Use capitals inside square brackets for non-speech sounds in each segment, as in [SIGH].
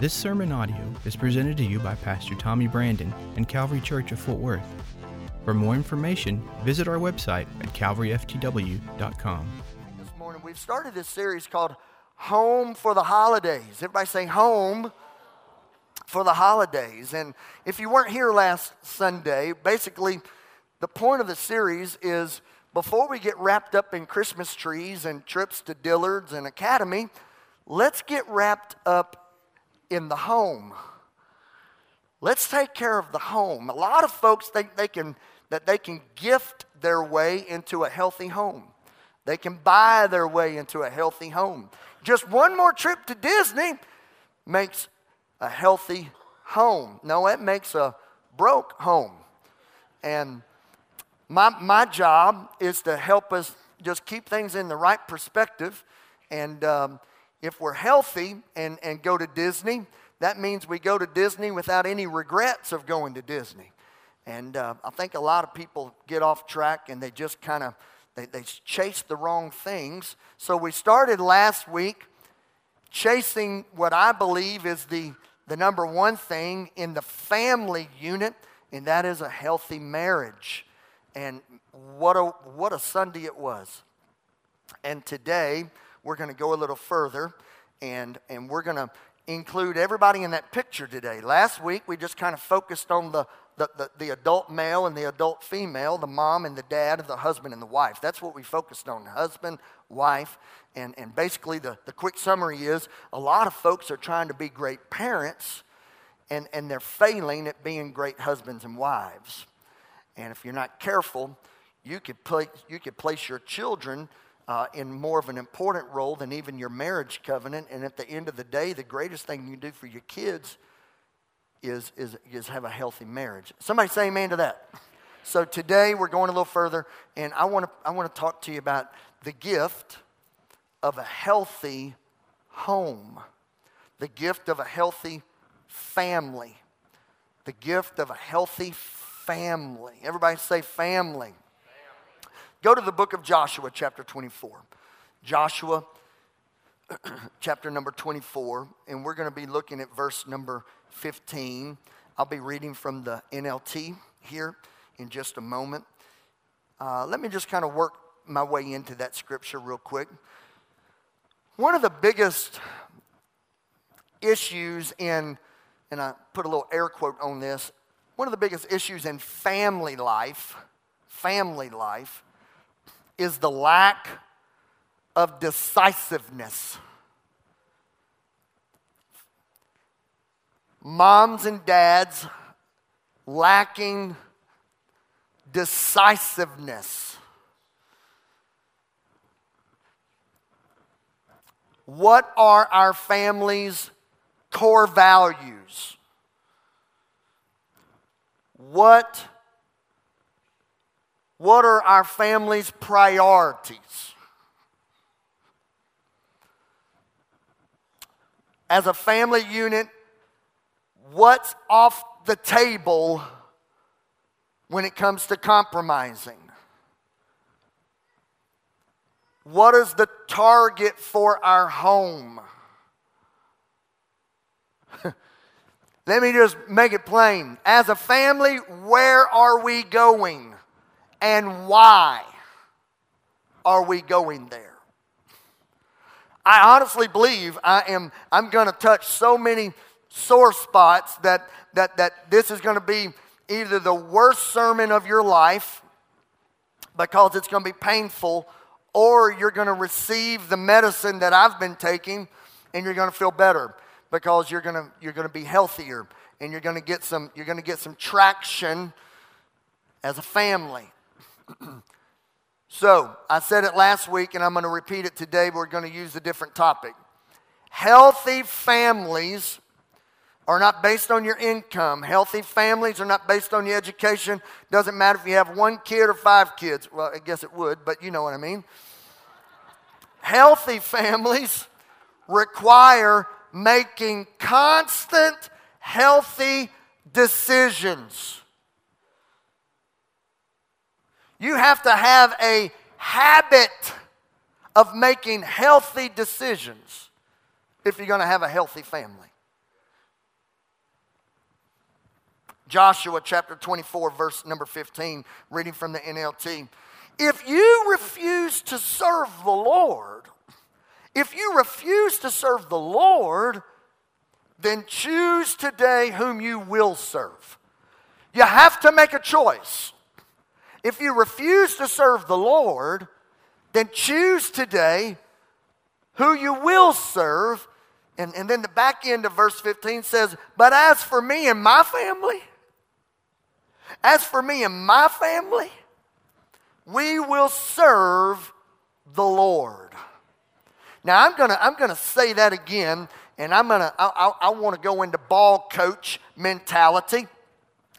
This sermon audio is presented to you by Pastor Tommy Brandon and Calvary Church of Fort Worth. For more information, visit our website at calvaryftw.com. This morning we've started this series called Home for the Holidays. Everybody say home for the holidays. And if you weren't here last Sunday, basically the point of the series is before we get wrapped up in Christmas trees and trips to Dillard's and Academy, let's get wrapped up in the home. Let's take care of the home. A lot of folks think they can that they can gift their way into a healthy home. They can buy their way into a healthy home. Just one more trip to Disney makes a healthy home. No, it makes a broke home. And my, my job is to help us just keep things in the right perspective and um, if we're healthy and, and go to Disney, that means we go to Disney without any regrets of going to Disney. And uh, I think a lot of people get off track and they just kind of they, they chase the wrong things. So we started last week chasing what I believe is the, the number one thing in the family unit, and that is a healthy marriage. And what a, what a Sunday it was. And today, we're going to go a little further and, and we're going to include everybody in that picture today. Last week, we just kind of focused on the, the, the, the, adult male and the adult female, the mom and the dad, the husband and the wife. That's what we focused on husband, wife. And, and basically, the, the quick summary is a lot of folks are trying to be great parents, and, and they're failing at being great husbands and wives. And if you're not careful, you could, place, you could place your children uh, in more of an important role than even your marriage covenant. And at the end of the day, the greatest thing you do for your kids is, is, is have a healthy marriage. Somebody say amen to that. So today we're going a little further, and I want to I want to talk to you about the gift of a healthy home, the gift of a healthy family, the gift of a healthy family. Everybody say family. Go to the book of Joshua, chapter 24. Joshua, [CLEARS THROAT] chapter number 24, and we're going to be looking at verse number 15. I'll be reading from the NLT here in just a moment. Uh, let me just kind of work my way into that scripture real quick. One of the biggest issues in, and I put a little air quote on this, one of the biggest issues in family life, family life, is the lack of decisiveness. Moms and dads lacking decisiveness. What are our family's core values? What what are our family's priorities? As a family unit, what's off the table when it comes to compromising? What is the target for our home? [LAUGHS] Let me just make it plain. As a family, where are we going? And why are we going there? I honestly believe I am I'm going to touch so many sore spots that that that this is going to be either the worst sermon of your life because it's going to be painful or you're going to receive the medicine that I've been taking and you're going to feel better because you're going to you're going to be healthier and you're going to get some you're going to get some traction as a family [CLEARS THROAT] so, I said it last week and I'm going to repeat it today. We're going to use a different topic. Healthy families are not based on your income. Healthy families are not based on your education. Doesn't matter if you have one kid or five kids. Well, I guess it would, but you know what I mean. Healthy [LAUGHS] families require making constant, healthy decisions. You have to have a habit of making healthy decisions if you're going to have a healthy family. Joshua chapter 24, verse number 15, reading from the NLT. If you refuse to serve the Lord, if you refuse to serve the Lord, then choose today whom you will serve. You have to make a choice. If you refuse to serve the Lord, then choose today who you will serve. And, and then the back end of verse 15 says, But as for me and my family, as for me and my family, we will serve the Lord. Now I'm gonna I'm gonna say that again, and I'm gonna I, I, I want to go into ball coach mentality,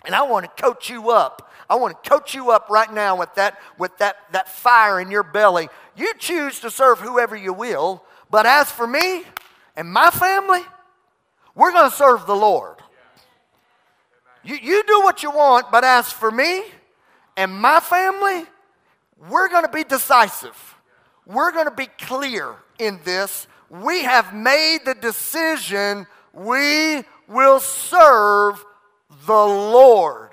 and I want to coach you up. I want to coach you up right now with that with that that fire in your belly. You choose to serve whoever you will, but as for me and my family, we're going to serve the Lord. You, you do what you want, but as for me and my family, we're going to be decisive. We're going to be clear in this. We have made the decision we will serve the Lord.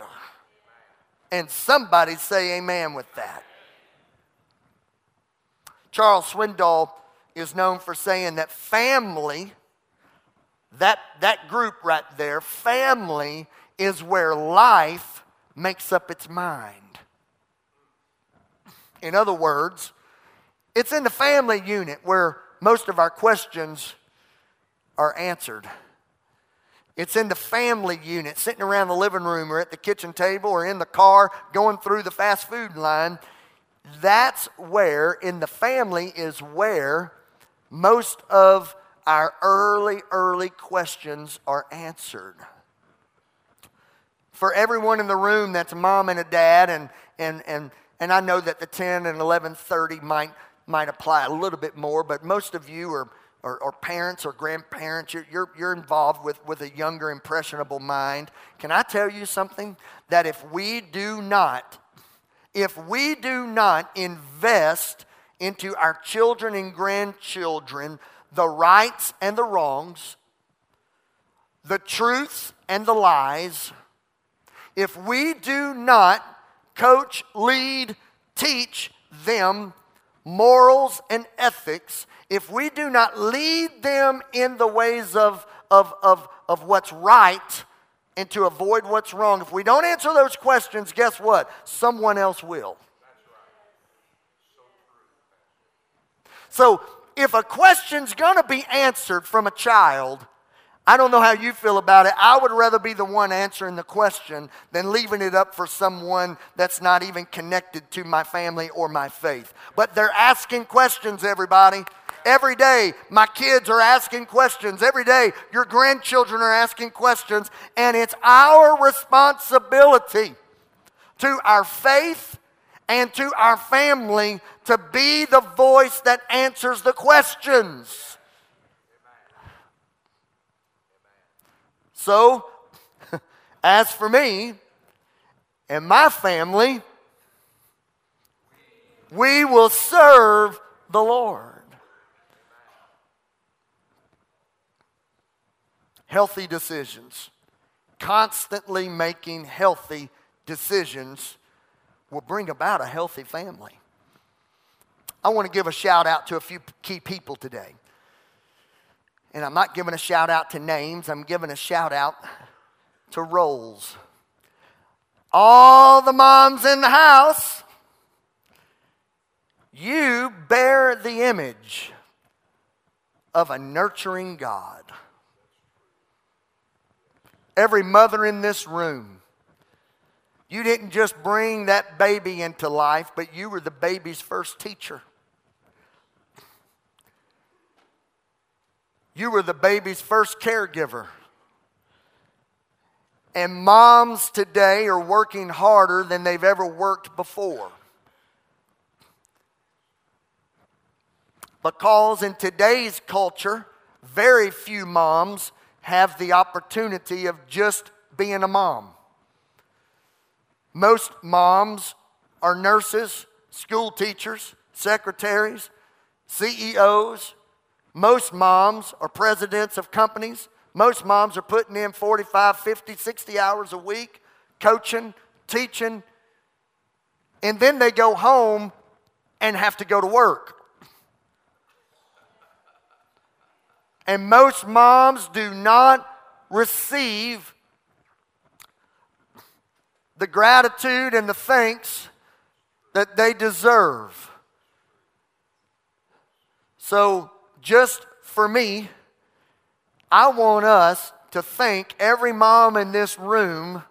And somebody say amen with that. Charles Swindoll is known for saying that family, that, that group right there, family is where life makes up its mind. In other words, it's in the family unit where most of our questions are answered. It's in the family unit, sitting around the living room or at the kitchen table or in the car going through the fast food line. That's where, in the family, is where most of our early, early questions are answered. For everyone in the room that's a mom and a dad, and, and, and and I know that the 10 and 1130 might, might apply a little bit more, but most of you are, are, are parents or grandparents. You're, you're, you're involved with, with a younger, impressionable mind. Can I tell you something? That if we do not, if we do not invest into our children and grandchildren the rights and the wrongs, the truths and the lies, if we do not coach, lead, teach them morals and ethics, if we do not lead them in the ways of, of, of, of what's right and to avoid what's wrong, if we don't answer those questions, guess what? Someone else will. So, if a question's gonna be answered from a child, I don't know how you feel about it. I would rather be the one answering the question than leaving it up for someone that's not even connected to my family or my faith. But they're asking questions, everybody. Every day, my kids are asking questions. Every day, your grandchildren are asking questions. And it's our responsibility to our faith and to our family to be the voice that answers the questions. So, [LAUGHS] as for me and my family, we will serve the Lord. Healthy decisions, constantly making healthy decisions will bring about a healthy family. I want to give a shout out to a few key people today. And I'm not giving a shout out to names, I'm giving a shout out to roles. All the moms in the house, you bear the image of a nurturing God. Every mother in this room, you didn't just bring that baby into life, but you were the baby's first teacher. You were the baby's first caregiver. And moms today are working harder than they've ever worked before. Because in today's culture, very few moms have the opportunity of just being a mom. Most moms are nurses, school teachers, secretaries, CEOs, most moms are presidents of companies. Most moms are putting in 45, 50, 60 hours a week coaching, teaching, and then they go home and have to go to work. And most moms do not receive the gratitude and the thanks that they deserve. So, just for me, I want us to thank every mom in this room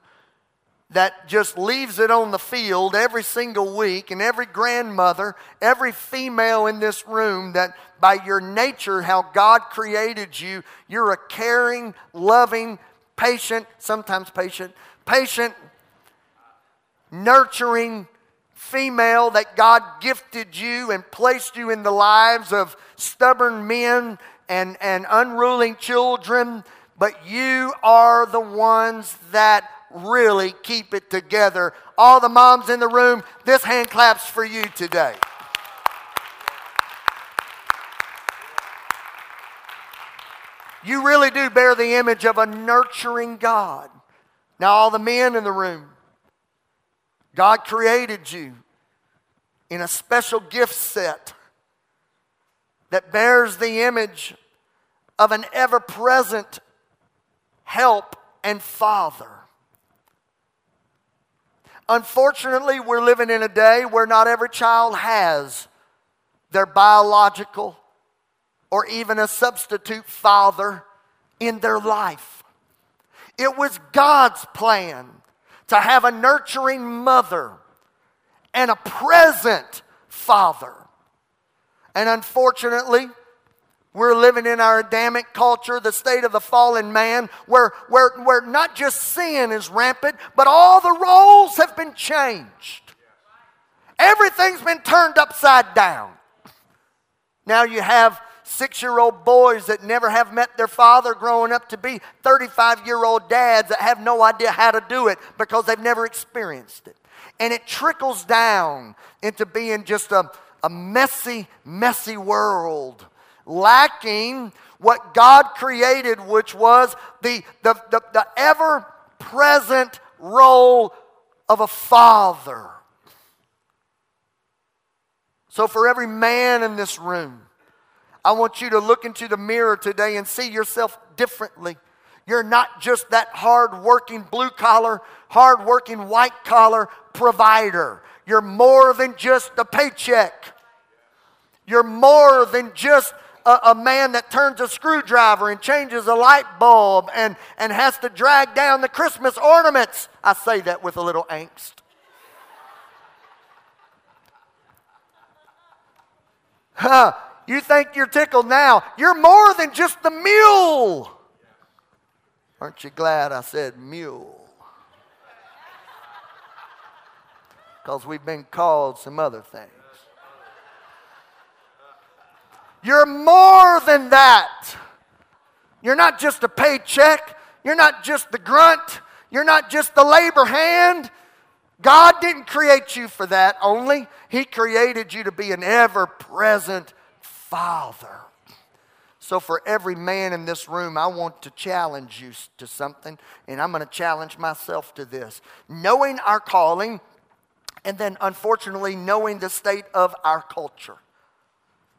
that just leaves it on the field every single week, and every grandmother, every female in this room that by your nature, how God created you, you're a caring, loving, patient, sometimes patient, patient, nurturing female that God gifted you and placed you in the lives of stubborn men and, and unruly children, but you are the ones that really keep it together. All the moms in the room, this hand claps for you today. You really do bear the image of a nurturing God. Now, all the men in the room, God created you in a special gift set that bears the image of an ever present help and father. Unfortunately, we're living in a day where not every child has their biological or even a substitute father in their life. It was God's plan to have a nurturing mother and a present father. And unfortunately, we're living in our Adamic culture, the state of the fallen man, where, where, where not just sin is rampant, but all the roles have been changed. Everything's been turned upside down. Now you have six year old boys that never have met their father growing up to be 35 year old dads that have no idea how to do it because they've never experienced it. And it trickles down into being just a, a messy, messy world lacking what God created, which was the, the, the, the ever present role of a father. So, for every man in this room, I want you to look into the mirror today and see yourself differently. You're not just that hard working blue collar, hard working white collar provider. You're more than just a paycheck. You're more than just a, a, man that turns a screwdriver and changes a light bulb and, and has to drag down the Christmas ornaments. I say that with a little angst. Huh, you think you're tickled now. You're more than just the mule. Aren't you glad I said mule? Because we've been called some other things. You're more than that. You're not just a paycheck. You're not just the grunt. You're not just the labor hand. God didn't create you for that only. He created you to be an ever present father. So, for every man in this room, I want to challenge you to something, and I'm going to challenge myself to this. Knowing our calling, and then unfortunately, knowing the state of our culture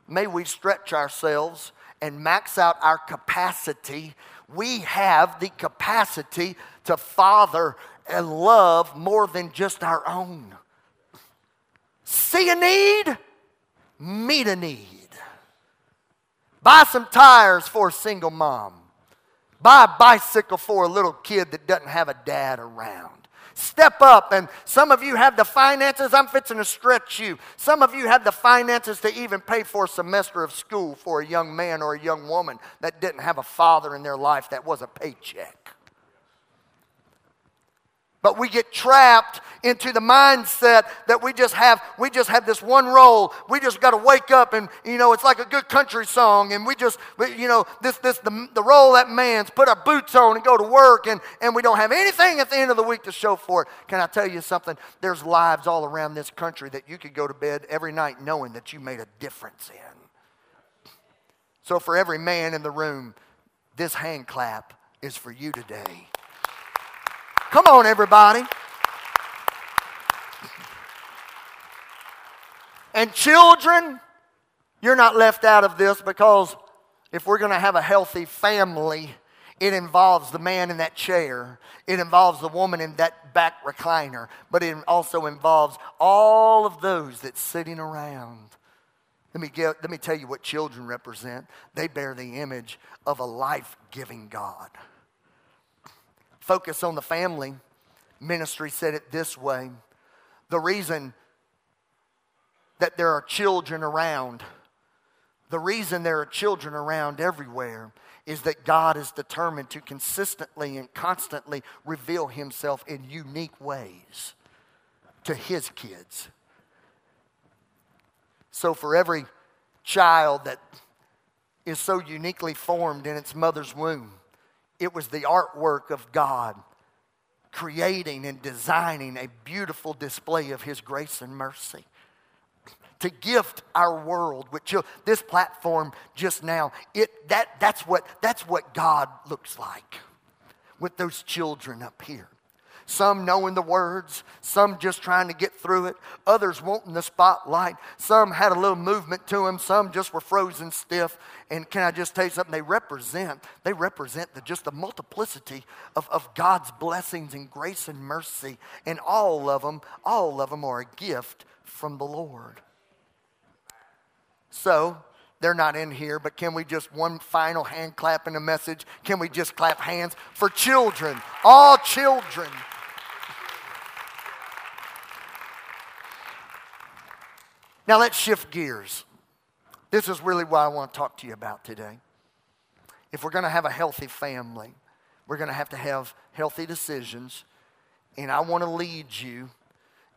may we stretch ourselves and max out our capacity. We have the capacity to father and love more than just our own. See a need, meet a need. Buy some tires for a single mom. Buy a bicycle for a little kid that doesn't have a dad around. Step up. And some of you have the finances. I'm fixing to stretch you. Some of you have the finances to even pay for a semester of school for a young man or a young woman that didn't have a father in their life that was a paycheck. But we get trapped into the mindset that we just have we just have this one role. We just got to wake up and you know it's like a good country song and we just you know this this the, the role that man's put our boots on and go to work and and we don't have anything at the end of the week to show for it. Can I tell you something? There's lives all around this country that you could go to bed every night knowing that you made a difference in. So for every man in the room, this hand clap is for you today. Come on, everybody. And children, you're not left out of this because if we're going to have a healthy family, it involves the man in that chair. It involves the woman in that back recliner. But it also involves all of those that's sitting around. Let me, get, let me tell you what children represent. They bear the image of a life giving God. Focus on the family. Ministry said it this way the reason that there are children around. The reason there are children around everywhere is that God is determined to consistently and constantly reveal himself in unique ways to his kids. So, for every child that is so uniquely formed in its mother's womb, it was the artwork of God creating and designing a beautiful display of his grace and mercy to gift our world with. This platform just now, it, that, that's, what, that's what God looks like with those children up here. Some knowing the words, some just trying to get through it, others wanting the spotlight. Some had a little movement to them, some just were frozen stiff. And can I just tell you something? They represent, they represent the, just the multiplicity of, of God's blessings and grace and mercy. And all of them, all of them are a gift from the Lord. So, they're not in here, but can we just one final hand clap in a message? Can we just clap hands for children? All children. Now let's shift gears. This is really what I want to talk to you about today. If we're going to have a healthy family, we're going to have to have healthy decisions, and I want to lead you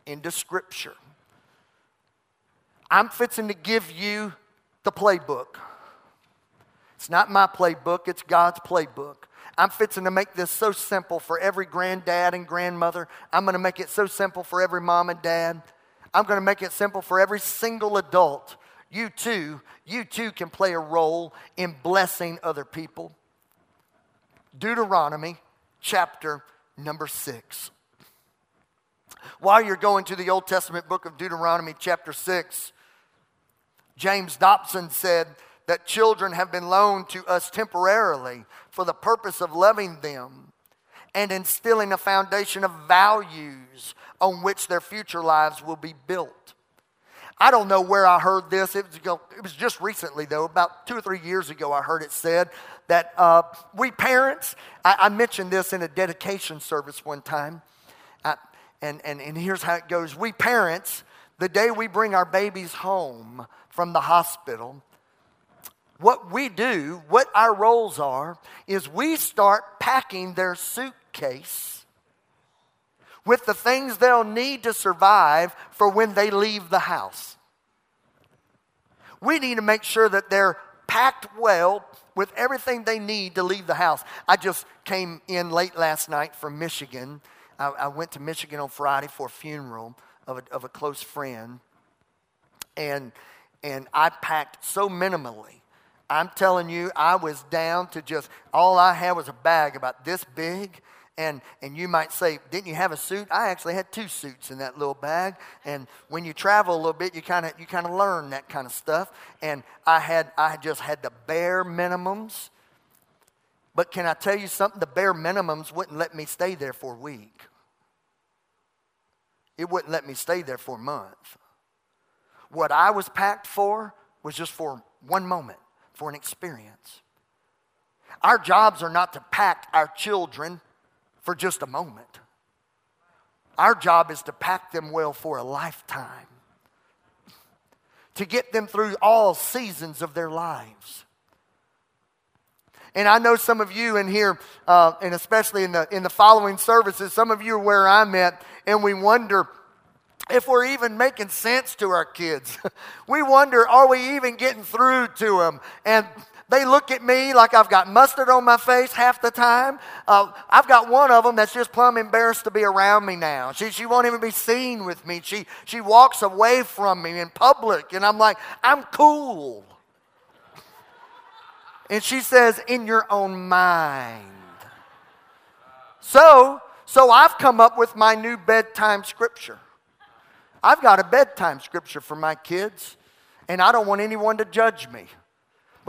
into Scripture. I'm fixing to give you the playbook. It's not my playbook, it's God's playbook. I'm fixing to make this so simple for every granddad and grandmother. I'm going to make it so simple for every mom and dad. I'm going to make it simple for every single adult. You too, you too can play a role in blessing other people. Deuteronomy chapter number 6. While you're going to the Old Testament book of Deuteronomy chapter 6, James Dobson said that children have been loaned to us temporarily for the purpose of loving them and instilling a foundation of values on which their future lives will be built. I don't know where I heard this. It was, just recently, though, about two or three years ago, I heard it said that uh, we parents, I, I, mentioned this in a dedication service one time, uh, and, and, and here's how it goes. We parents, the day we bring our babies home, from the hospital, what we do, what our roles are, is we start packing their suitcase with the things they'll need to survive for when they leave the house. We need to make sure that they're packed well with everything they need to leave the house. I just came in late last night from Michigan. I, I went to Michigan on Friday for a funeral of a, of a close friend. And and I packed so minimally. I'm telling you, I was down to just all I had was a bag about this big. And, and you might say, didn't you have a suit? I actually had two suits in that little bag. And when you travel a little bit, you kind of you kind of learn that kind of stuff. And I had I just had the bare minimums. But can I tell you something? The bare minimums wouldn't let me stay there for a week. It wouldn't let me stay there for a month. What I was packed for was just for one moment, for an experience. Our jobs are not to pack our children for just a moment. Our job is to pack them well for a lifetime, to get them through all seasons of their lives. And I know some of you in here, uh, and especially in the, in the following services, some of you are where I'm at, and we wonder if we're even making sense to our kids. [LAUGHS] we wonder, are we even getting through to them? And they look at me like I've got mustard on my face half the time. Uh, I've got one of them that's just plumb embarrassed to be around me now. She, she won't even be seen with me. She, she walks away from me in public, and I'm like, I'm cool. and she says, in your own mind. So, So I've come up with my new bedtime scripture. I've got a bedtime scripture for my kids, and I don't want anyone to judge me.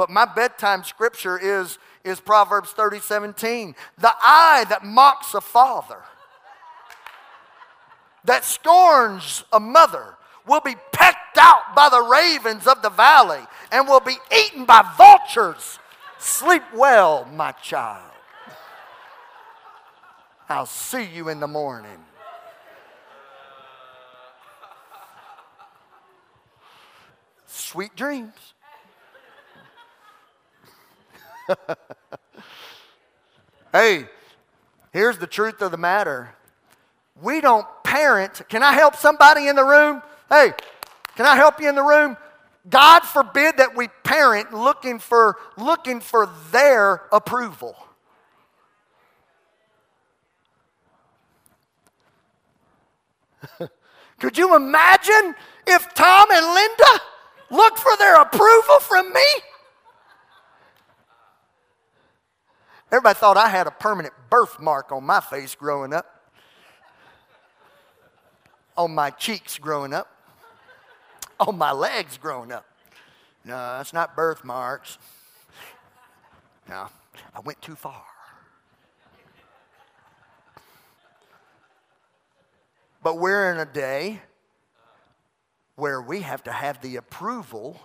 But my bedtime scripture is, is Proverbs 30 17. The eye that mocks a father, that scorns a mother, will be pecked out by the ravens of the valley and will be eaten by vultures. Sleep well, my child. I'll see you in the morning. Sweet dreams. [LAUGHS] hey, here's the truth of the matter. We don't parent. Can I help somebody in the room? Hey, can I help you in the room? God forbid that we parent looking for, looking for their approval. [LAUGHS] Could you imagine if Tom and Linda looked for their approval from me? Everybody thought I had a permanent birthmark on my face growing up, on my cheeks growing up on my legs growing up. No, that's not birthmarks. No, I went too far. But we're in a day where we have to have the approval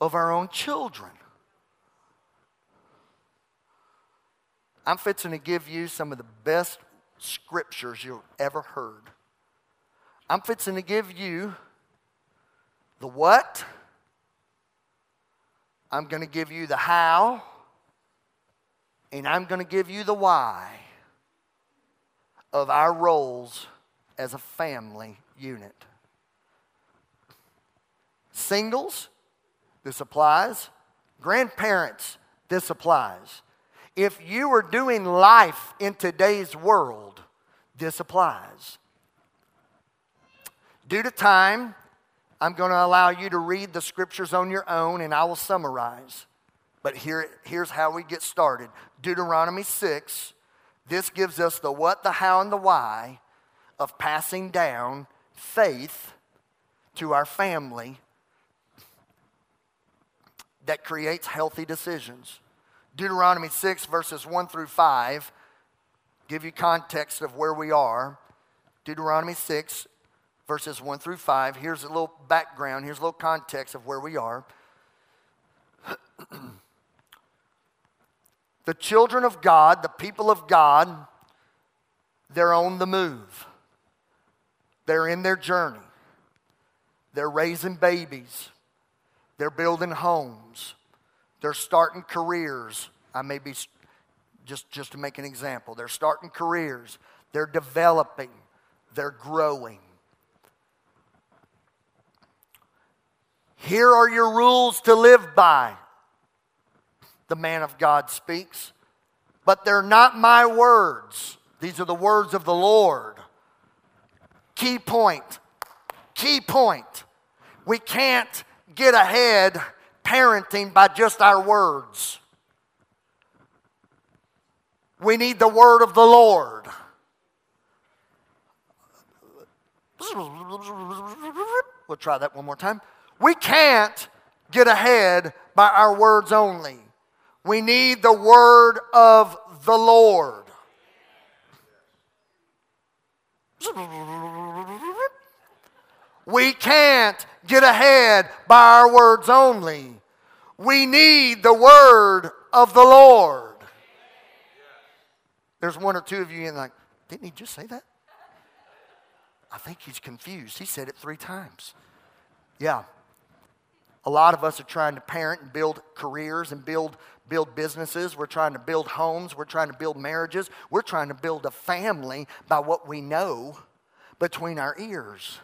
of our own children. I'm fixing to give you some of the best scriptures you've ever heard. I'm fixing to give you the what, I'm going to give you the how, and I'm going to give you the why of our roles as a family unit. Singles, this applies. Grandparents, this applies. If you are doing life in today's world, this applies. Due to time, I'm going to allow you to read the scriptures on your own and I will summarize. But here, here's how we get started Deuteronomy 6. This gives us the what, the how, and the why of passing down faith to our family that creates healthy decisions. Deuteronomy 6, verses 1 through 5, give you context of where we are. Deuteronomy 6, verses 1 through 5. Here's a little background, here's a little context of where we are. [CLEARS THROAT] the children of God, the people of God, they're on the move. They're in their journey. They're raising babies. They're building homes. They're starting careers. I may be just, just to make an example. They're starting careers. They're developing. They're growing. Here are your rules to live by, the man of God speaks. But they're not my words. These are the words of the Lord. Key point. Key point. We can't get ahead parenting by just our words. We need the word of the Lord. We'll try that one more time. We can't get ahead by our words only. We need the word of the Lord. We can't get ahead by our words only. We need the word of the Lord. There's one or two of you in like, didn't he just say that? I think he's confused. He said it three times. Yeah, a lot of us are trying to parent and build careers and build, build businesses. We're trying to build homes. We're trying to build marriages. We're trying to build a family by what we know between our ears.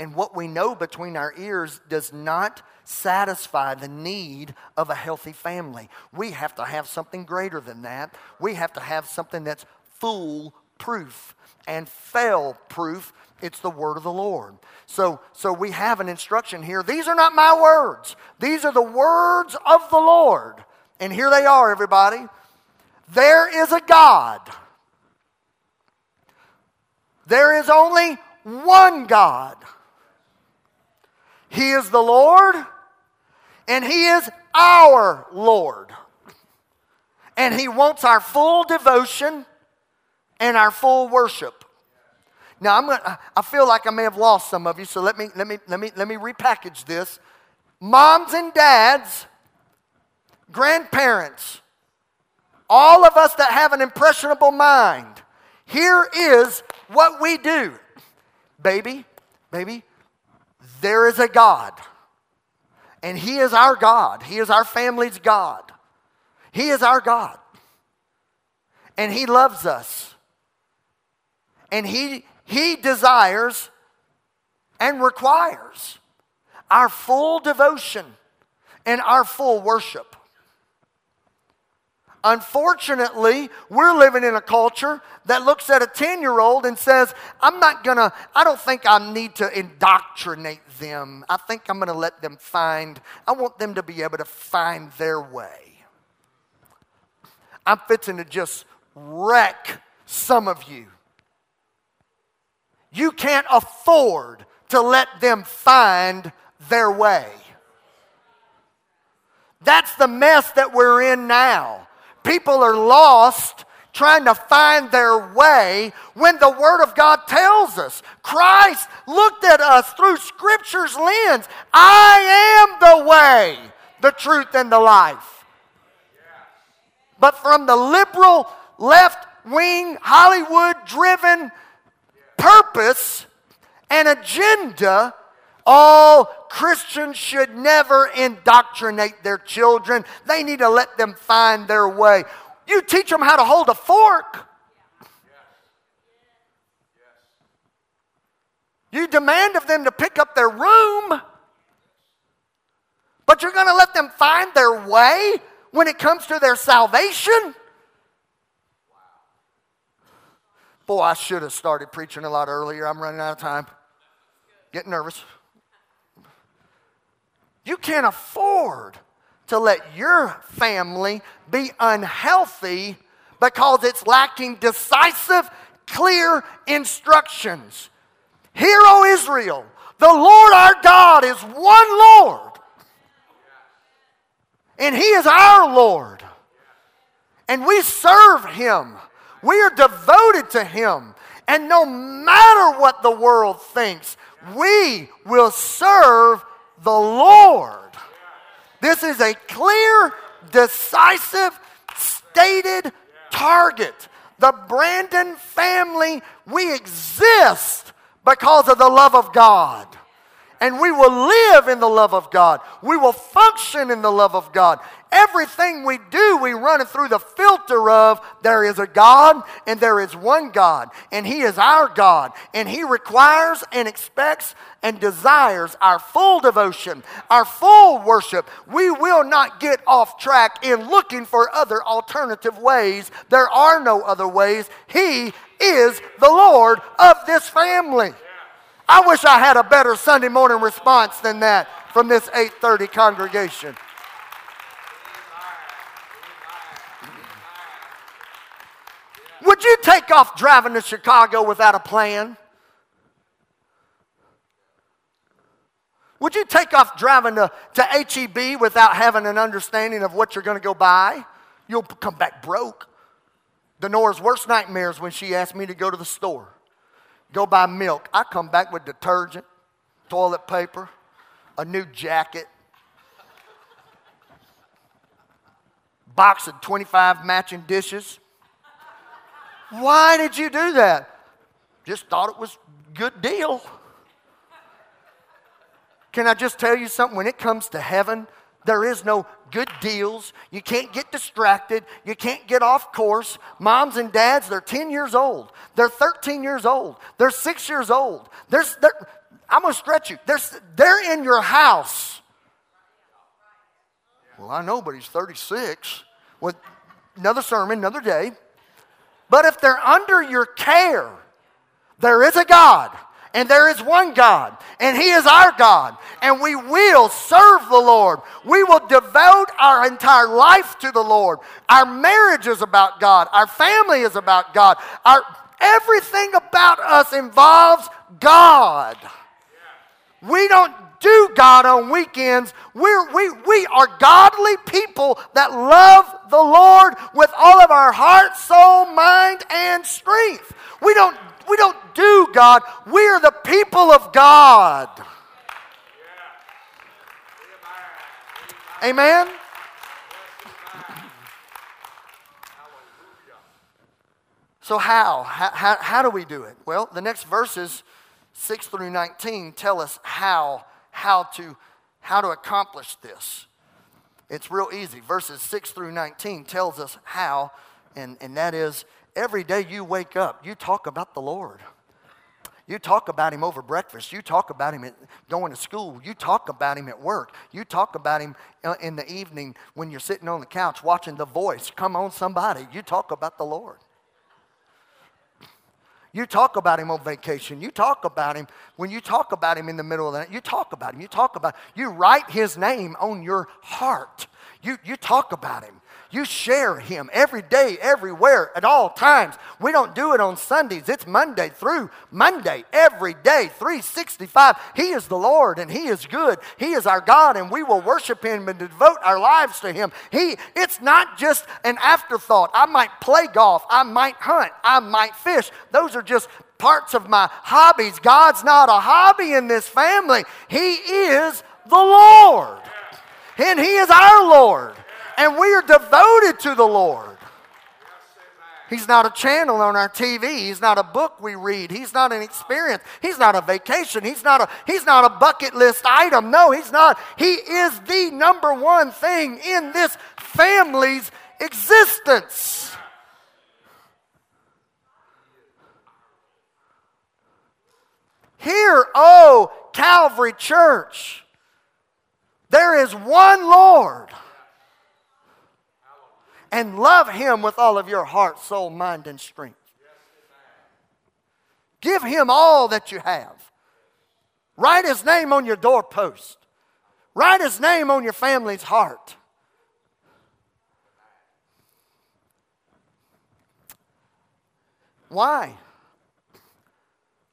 And what we know between our ears does not satisfy the need of a healthy family. We have to have something greater than that. We have to have something that's foolproof and fail proof it's the word of the Lord. So, so we have an instruction here. These are not my words, these are the words of the Lord. And here they are, everybody. There is a God There is only one God. He is the Lord, and He is our Lord. And He wants our full devotion and our full worship. Now I'm gonna, I feel like I may have lost some of you, so let me let me let me let me repackage this. Moms and dads, grandparents, all of us that have an impressionable mind, here is what we do. Baby, baby, there is a God. And He is our God. He is our family's God. He is our God. And He loves us. And He, he desires and requires our full devotion and our full worship. Unfortunately, we're living in a culture that looks at a 10 year old and says, I'm not gonna, I don't think I need to indoctrinate them. I think I'm gonna let them find, I want them to be able to find their way. I'm fixing to just wreck some of you. You can't afford to let them find their way. That's the mess that we're in now. People are lost trying to find their way when the Word of God tells us Christ looked at us through Scripture's lens. I am the way, the truth, and the life. But from the liberal, left wing, Hollywood driven purpose and agenda, all Christians should never indoctrinate their children. They need to let them find their way. You teach them how to hold a fork. You demand of them to pick up their room. But you're going to let them find their way when it comes to their salvation? Boy, I should have started preaching a lot earlier. I'm running out of time. Getting nervous. You can't afford to let your family be unhealthy because it's lacking decisive, clear instructions. Hear, O Israel, the Lord our God is one Lord, and He is our Lord, and we serve Him we are devoted to Him. And no matter what the world thinks, we will serve the Lord. This is a clear, decisive, stated target. The Brandon family, we exist because of the love of God and we will live in the love of God. We will function in the love of God. Everything we do, we run it through the filter of there is a God and there is one God, and He is our God, and He requires and expects and desires our full devotion, our full worship. We will not get off track in looking for other alternative ways. There are no other ways. He is the Lord of this family. I wish I had a better Sunday morning response than that from this 8:30 congregation. Would you take off driving to Chicago without a plan? Would you take off driving to, to HEB without having an understanding of what you're going to go buy? You'll come back broke. Denora's worst nightmares when she asked me to go to the store go buy milk. I come back with detergent, toilet paper, a new jacket, box of 25 matching dishes. Why did you do that? Just thought it was good deal. Can I just tell you something? When it comes to heaven, there is no good deals. You can't get distracted. You can't get off course. Moms and dads, they're 10 years old. They're 13 years old. They're six years old. They're, they're, I'm going to stretch you. They're, they're in your house. Well, I know, but he's 36. With another sermon, another day. But if they're under your care, there is a God and there is one God, and He is our God, and we will serve the Lord. We will devote our entire life to the Lord. Our marriage is about God, our family is about God, our Everything about us involves God. We don't do God on weekends. We're, we, we are godly people that love the Lord with all of our heart, soul, mind, and strength. We don't, we don't do God. We are the people of God. Amen? So, how? how? How, how do we do it? Well, the next verses, 6 through 19, tell us how, how, to, how to accomplish this. It's real easy. Verses 6 through 19 tells us how, and, and that is every day you wake up, you talk about the Lord. You talk about him over breakfast. You talk about him at going to school. You talk about him at work. You talk about him uh, in the evening when you're sitting on the couch watching The Voice. Come on, somebody. You talk about the Lord. You talk about him on vacation. You talk about him when you talk about him in the middle of the night. You talk about him. You talk about you write his name on your heart. You, you talk about him. You share Him every day, everywhere, at all times. We don't do it on Sundays. It's Monday through Monday, every day, 365. He is the Lord and He is good. He is our God and we will worship Him and devote our lives to Him. He, it's not just an afterthought. I might play golf. I might hunt. I might fish. Those are just parts of my hobbies. God's not a hobby in this family. He is the Lord. And He is our Lord and we are devoted to the Lord. He's not a channel on our TV. He's not a book we read. He's not an experience. He's not a vacation. He's not a, he's not a bucket list item. No, he's not. He is the number one thing in this family's existence. Hear, oh, Calvary Church, there is one Lord and love Him with all of your heart, soul, mind, and strength. Give Him all that you have. Write His name on your doorpost, write His name on your family's heart. Why?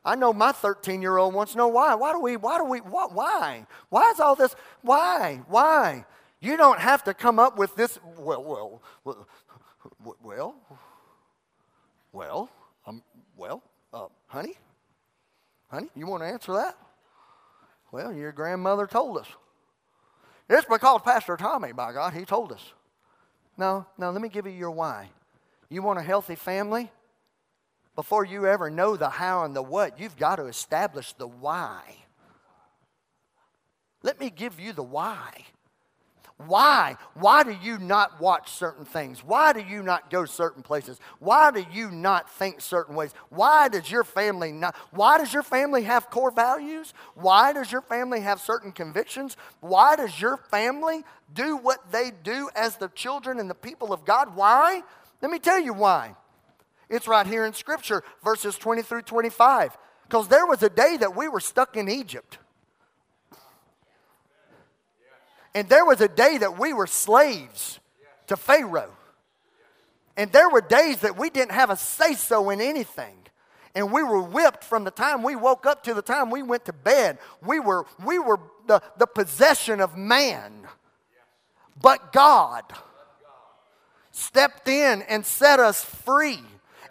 I know my 13 year old wants to know why. Why do we, why do we, why? Why, why is all this? Why? Why? You don't have to come up with this, well, well, well, well, well, um, well, uh, honey, honey, you want to answer that? Well, your grandmother told us. It's because Pastor Tommy, by God, he told us. No, no, let me give you your why. You want a healthy family? Before you ever know the how and the what, you've got to establish the why. Let me give you the why. Why? Why do you not watch certain things? Why do you not go certain places? Why do you not think certain ways? Why does your family not? Why does your family have core values? Why does your family have certain convictions? Why does your family do what they do as the children and the people of God? Why? Let me tell you why. It's right here in Scripture, verses 20 through 25. Because there was a day that we were stuck in Egypt. And there was a day that we were slaves to Pharaoh. And there were days that we didn't have a say so in anything. And we were whipped from the time we woke up to the time we went to bed. We were, we were the, the possession of man. But God stepped in and set us free.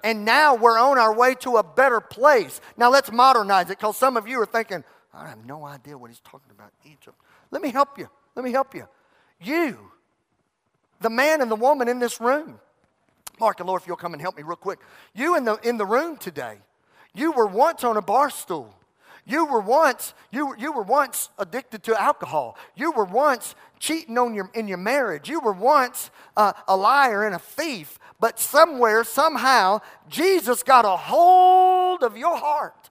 And now we're on our way to a better place. Now let's modernize it because some of you are thinking, I have no idea what he's talking about, Egypt. Let me help you. Let me help you. You, the man and the woman in this room, Mark and Lord, if you'll come and help me real quick. You in the, in the room today, you were once on a bar stool. You were once, you, you were once addicted to alcohol. You were once cheating on your, in your marriage. You were once uh, a liar and a thief. But somewhere, somehow, Jesus got a hold of your heart.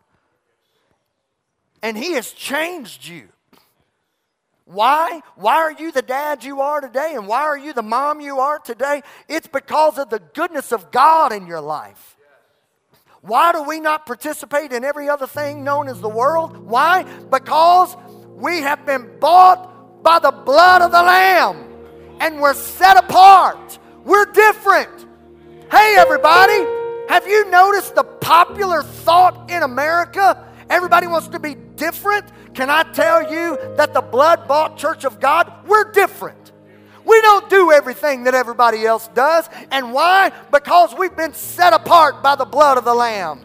And he has changed you. Why? Why are you the dad you are today? And why are you the mom you are today? It's because of the goodness of God in your life. Why do we not participate in every other thing known as the world? Why? Because we have been bought by the blood of the Lamb and we're set apart. We're different. Hey, everybody, Have you noticed the popular thought in America? Everybody wants to be different. Can I tell you that the blood bought church of God, we're different. We don't do everything that everybody else does. And why? Because we've been set apart by the blood of the Lamb.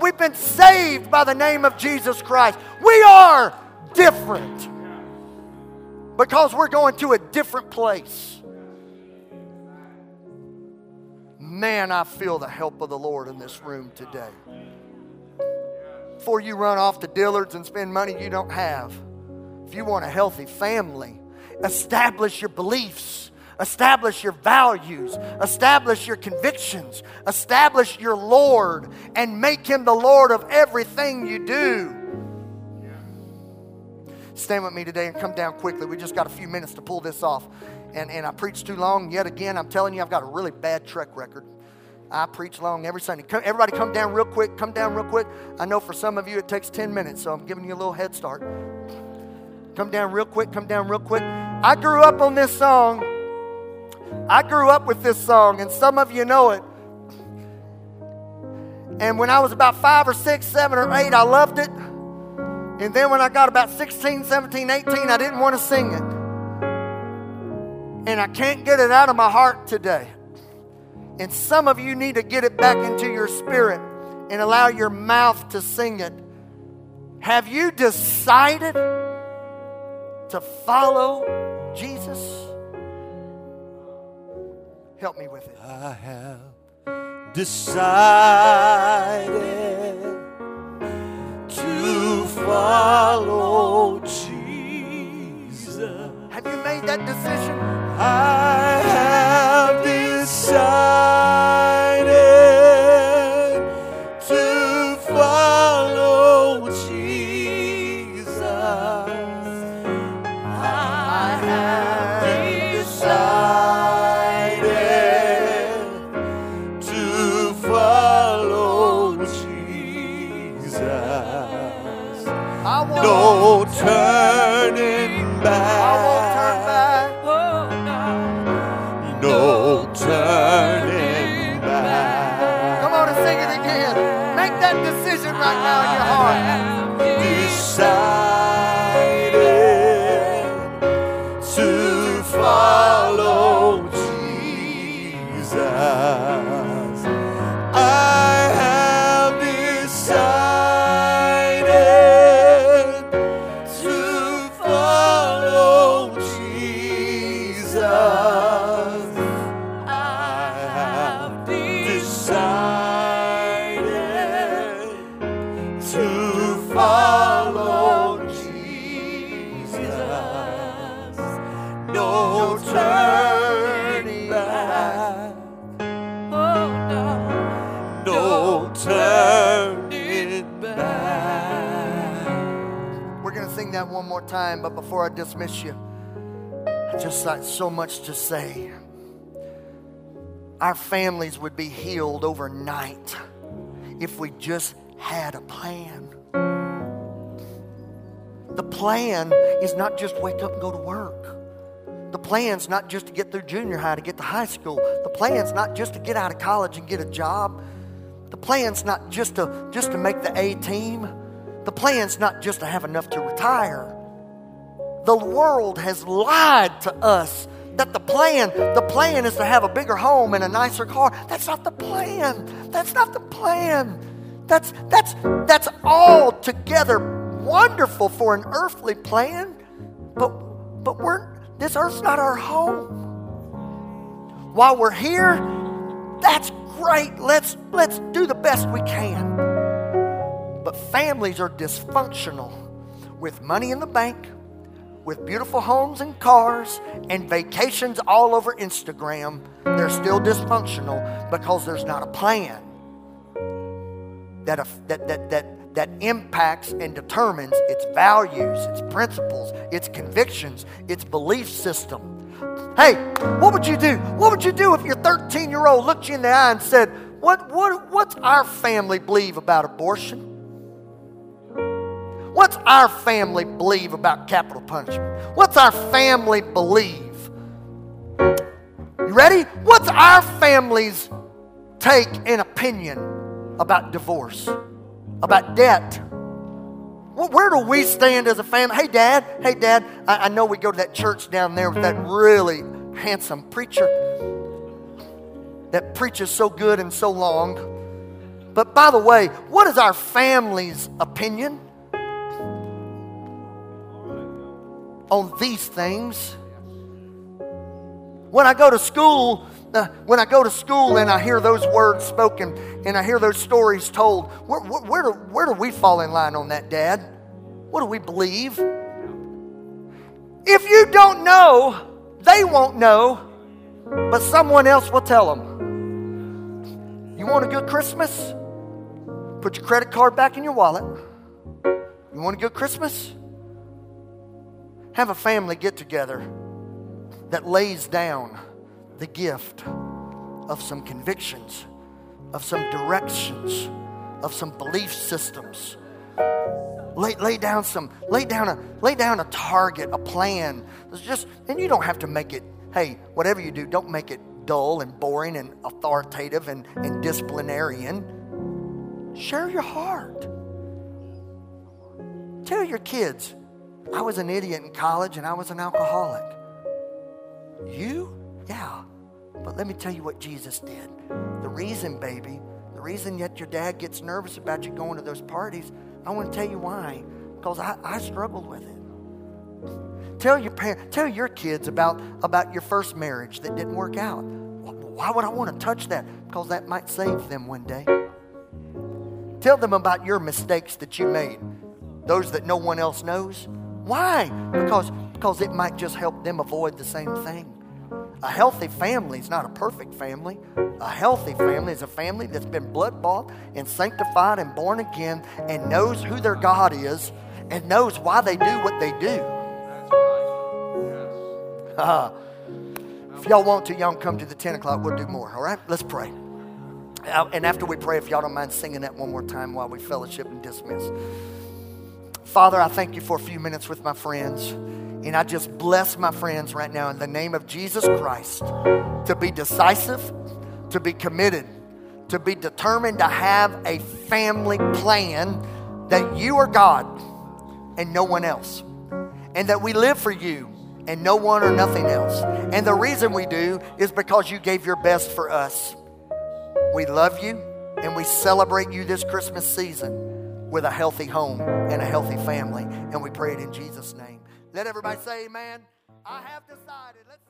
We've been saved by the name of Jesus Christ. We are different because we're going to a different place. Man, I feel the help of the Lord in this room today. Before you run off to Dillard's and spend money you don't have, if you want a healthy family, establish your beliefs, establish your values, establish your convictions, establish your Lord, and make Him the Lord of everything you do. Stand with me today and come down quickly. We just got a few minutes to pull this off. And, and I preached too long yet again. I'm telling you, I've got a really bad track record. I preach long every Sunday. Come, everybody, come down real quick. Come down real quick. I know for some of you it takes 10 minutes, so I'm giving you a little head start. Come down real quick. Come down real quick. I grew up on this song. I grew up with this song, and some of you know it. And when I was about five or six, seven or eight, I loved it. And then when I got about 16, 17, 18, I didn't want to sing it. And I can't get it out of my heart today. And some of you need to get it back into your spirit and allow your mouth to sing it. Have you decided to follow Jesus? Help me with it. I have decided to follow Jesus. Have you made that decision? I decided. Time, but before I dismiss you, I just got so much to say. Our families would be healed overnight if we just had a plan. The plan is not just wake up and go to work. The plan's not just to get through junior high to get to high school. The plan's not just to get out of college and get a job. The plan's not just to just to make the A team. The plan's not just to have enough to retire. The world has lied to us that the plan, the plan is to have a bigger home and a nicer car. That's not the plan. That's not the plan. That's that's that's all together wonderful for an earthly plan, but but we're this earth's not our home. While we're here, that's great. Let's let's do the best we can. But families are dysfunctional with money in the bank with beautiful homes and cars and vacations all over Instagram, they're still dysfunctional because there's not a plan that, that, that, that, that impacts and determines its values, its principles, its convictions, its belief system. Hey, what would you do? What would you do if your 13 year old looked you in the eye and said, what, what, What's our family believe about abortion? What's our family believe about capital punishment? What's our family believe? You ready? What's our family's take an opinion about divorce, about debt. Where do we stand as a family? Hey, Dad, hey, Dad, I, I know we go to that church down there with that really handsome preacher that preaches so good and so long. But by the way, what is our family's opinion on these things? When I go to school, uh, when I go to school and I hear those words spoken and I hear those stories told, where, where, where, do, where do we fall in line on that, Dad? What do we believe? If you don't know, they won't know, but someone else will tell them. You want a good Christmas? Put your credit card back in your wallet. You want a good Christmas? Have a family get together that lays down the gift of some convictions, of some directions, of some belief systems. Lay, lay down some, lay down a, lay down a target, a plan. It's just, and you don't have to make it, hey, whatever you do, don't make it dull and boring and authoritative and, and disciplinarian Share your heart. Tell your kids, I was an idiot in college and I was an alcoholic. You? Yeah. But let me tell you what Jesus did. The reason, baby, the reason that your dad gets nervous about you going to those parties, I want to tell you why. Because I, I struggled with it. Tell your parents, tell your kids about, about your first marriage that didn't work out. Why would I want to touch that? Because that might save them one day. Tell them about your mistakes that you made, those that no one else knows. Why? Because, because it might just help them avoid the same thing. A healthy family is not a perfect family. A healthy family is a family that's been blood bought and sanctified and born again and knows who their God is and knows why they do what they do. Uh, if y'all want to, y'all come to the 10 o'clock. We'll do more. All right? Let's pray. Uh, and after we pray, if y'all don't mind singing that one more time while we fellowship and dismiss. Father, I thank you for a few minutes with my friends. And I just bless my friends right now in the name of Jesus Christ to be decisive, to be committed, to be determined to have a family plan that you are God and no one else. And that we live for you and no one or nothing else. And the reason we do is because you gave your best for us. We love you and we celebrate you this Christmas season with a healthy home and a healthy family. And we pray it in Jesus' name. Let everybody say amen. I have decided. Let's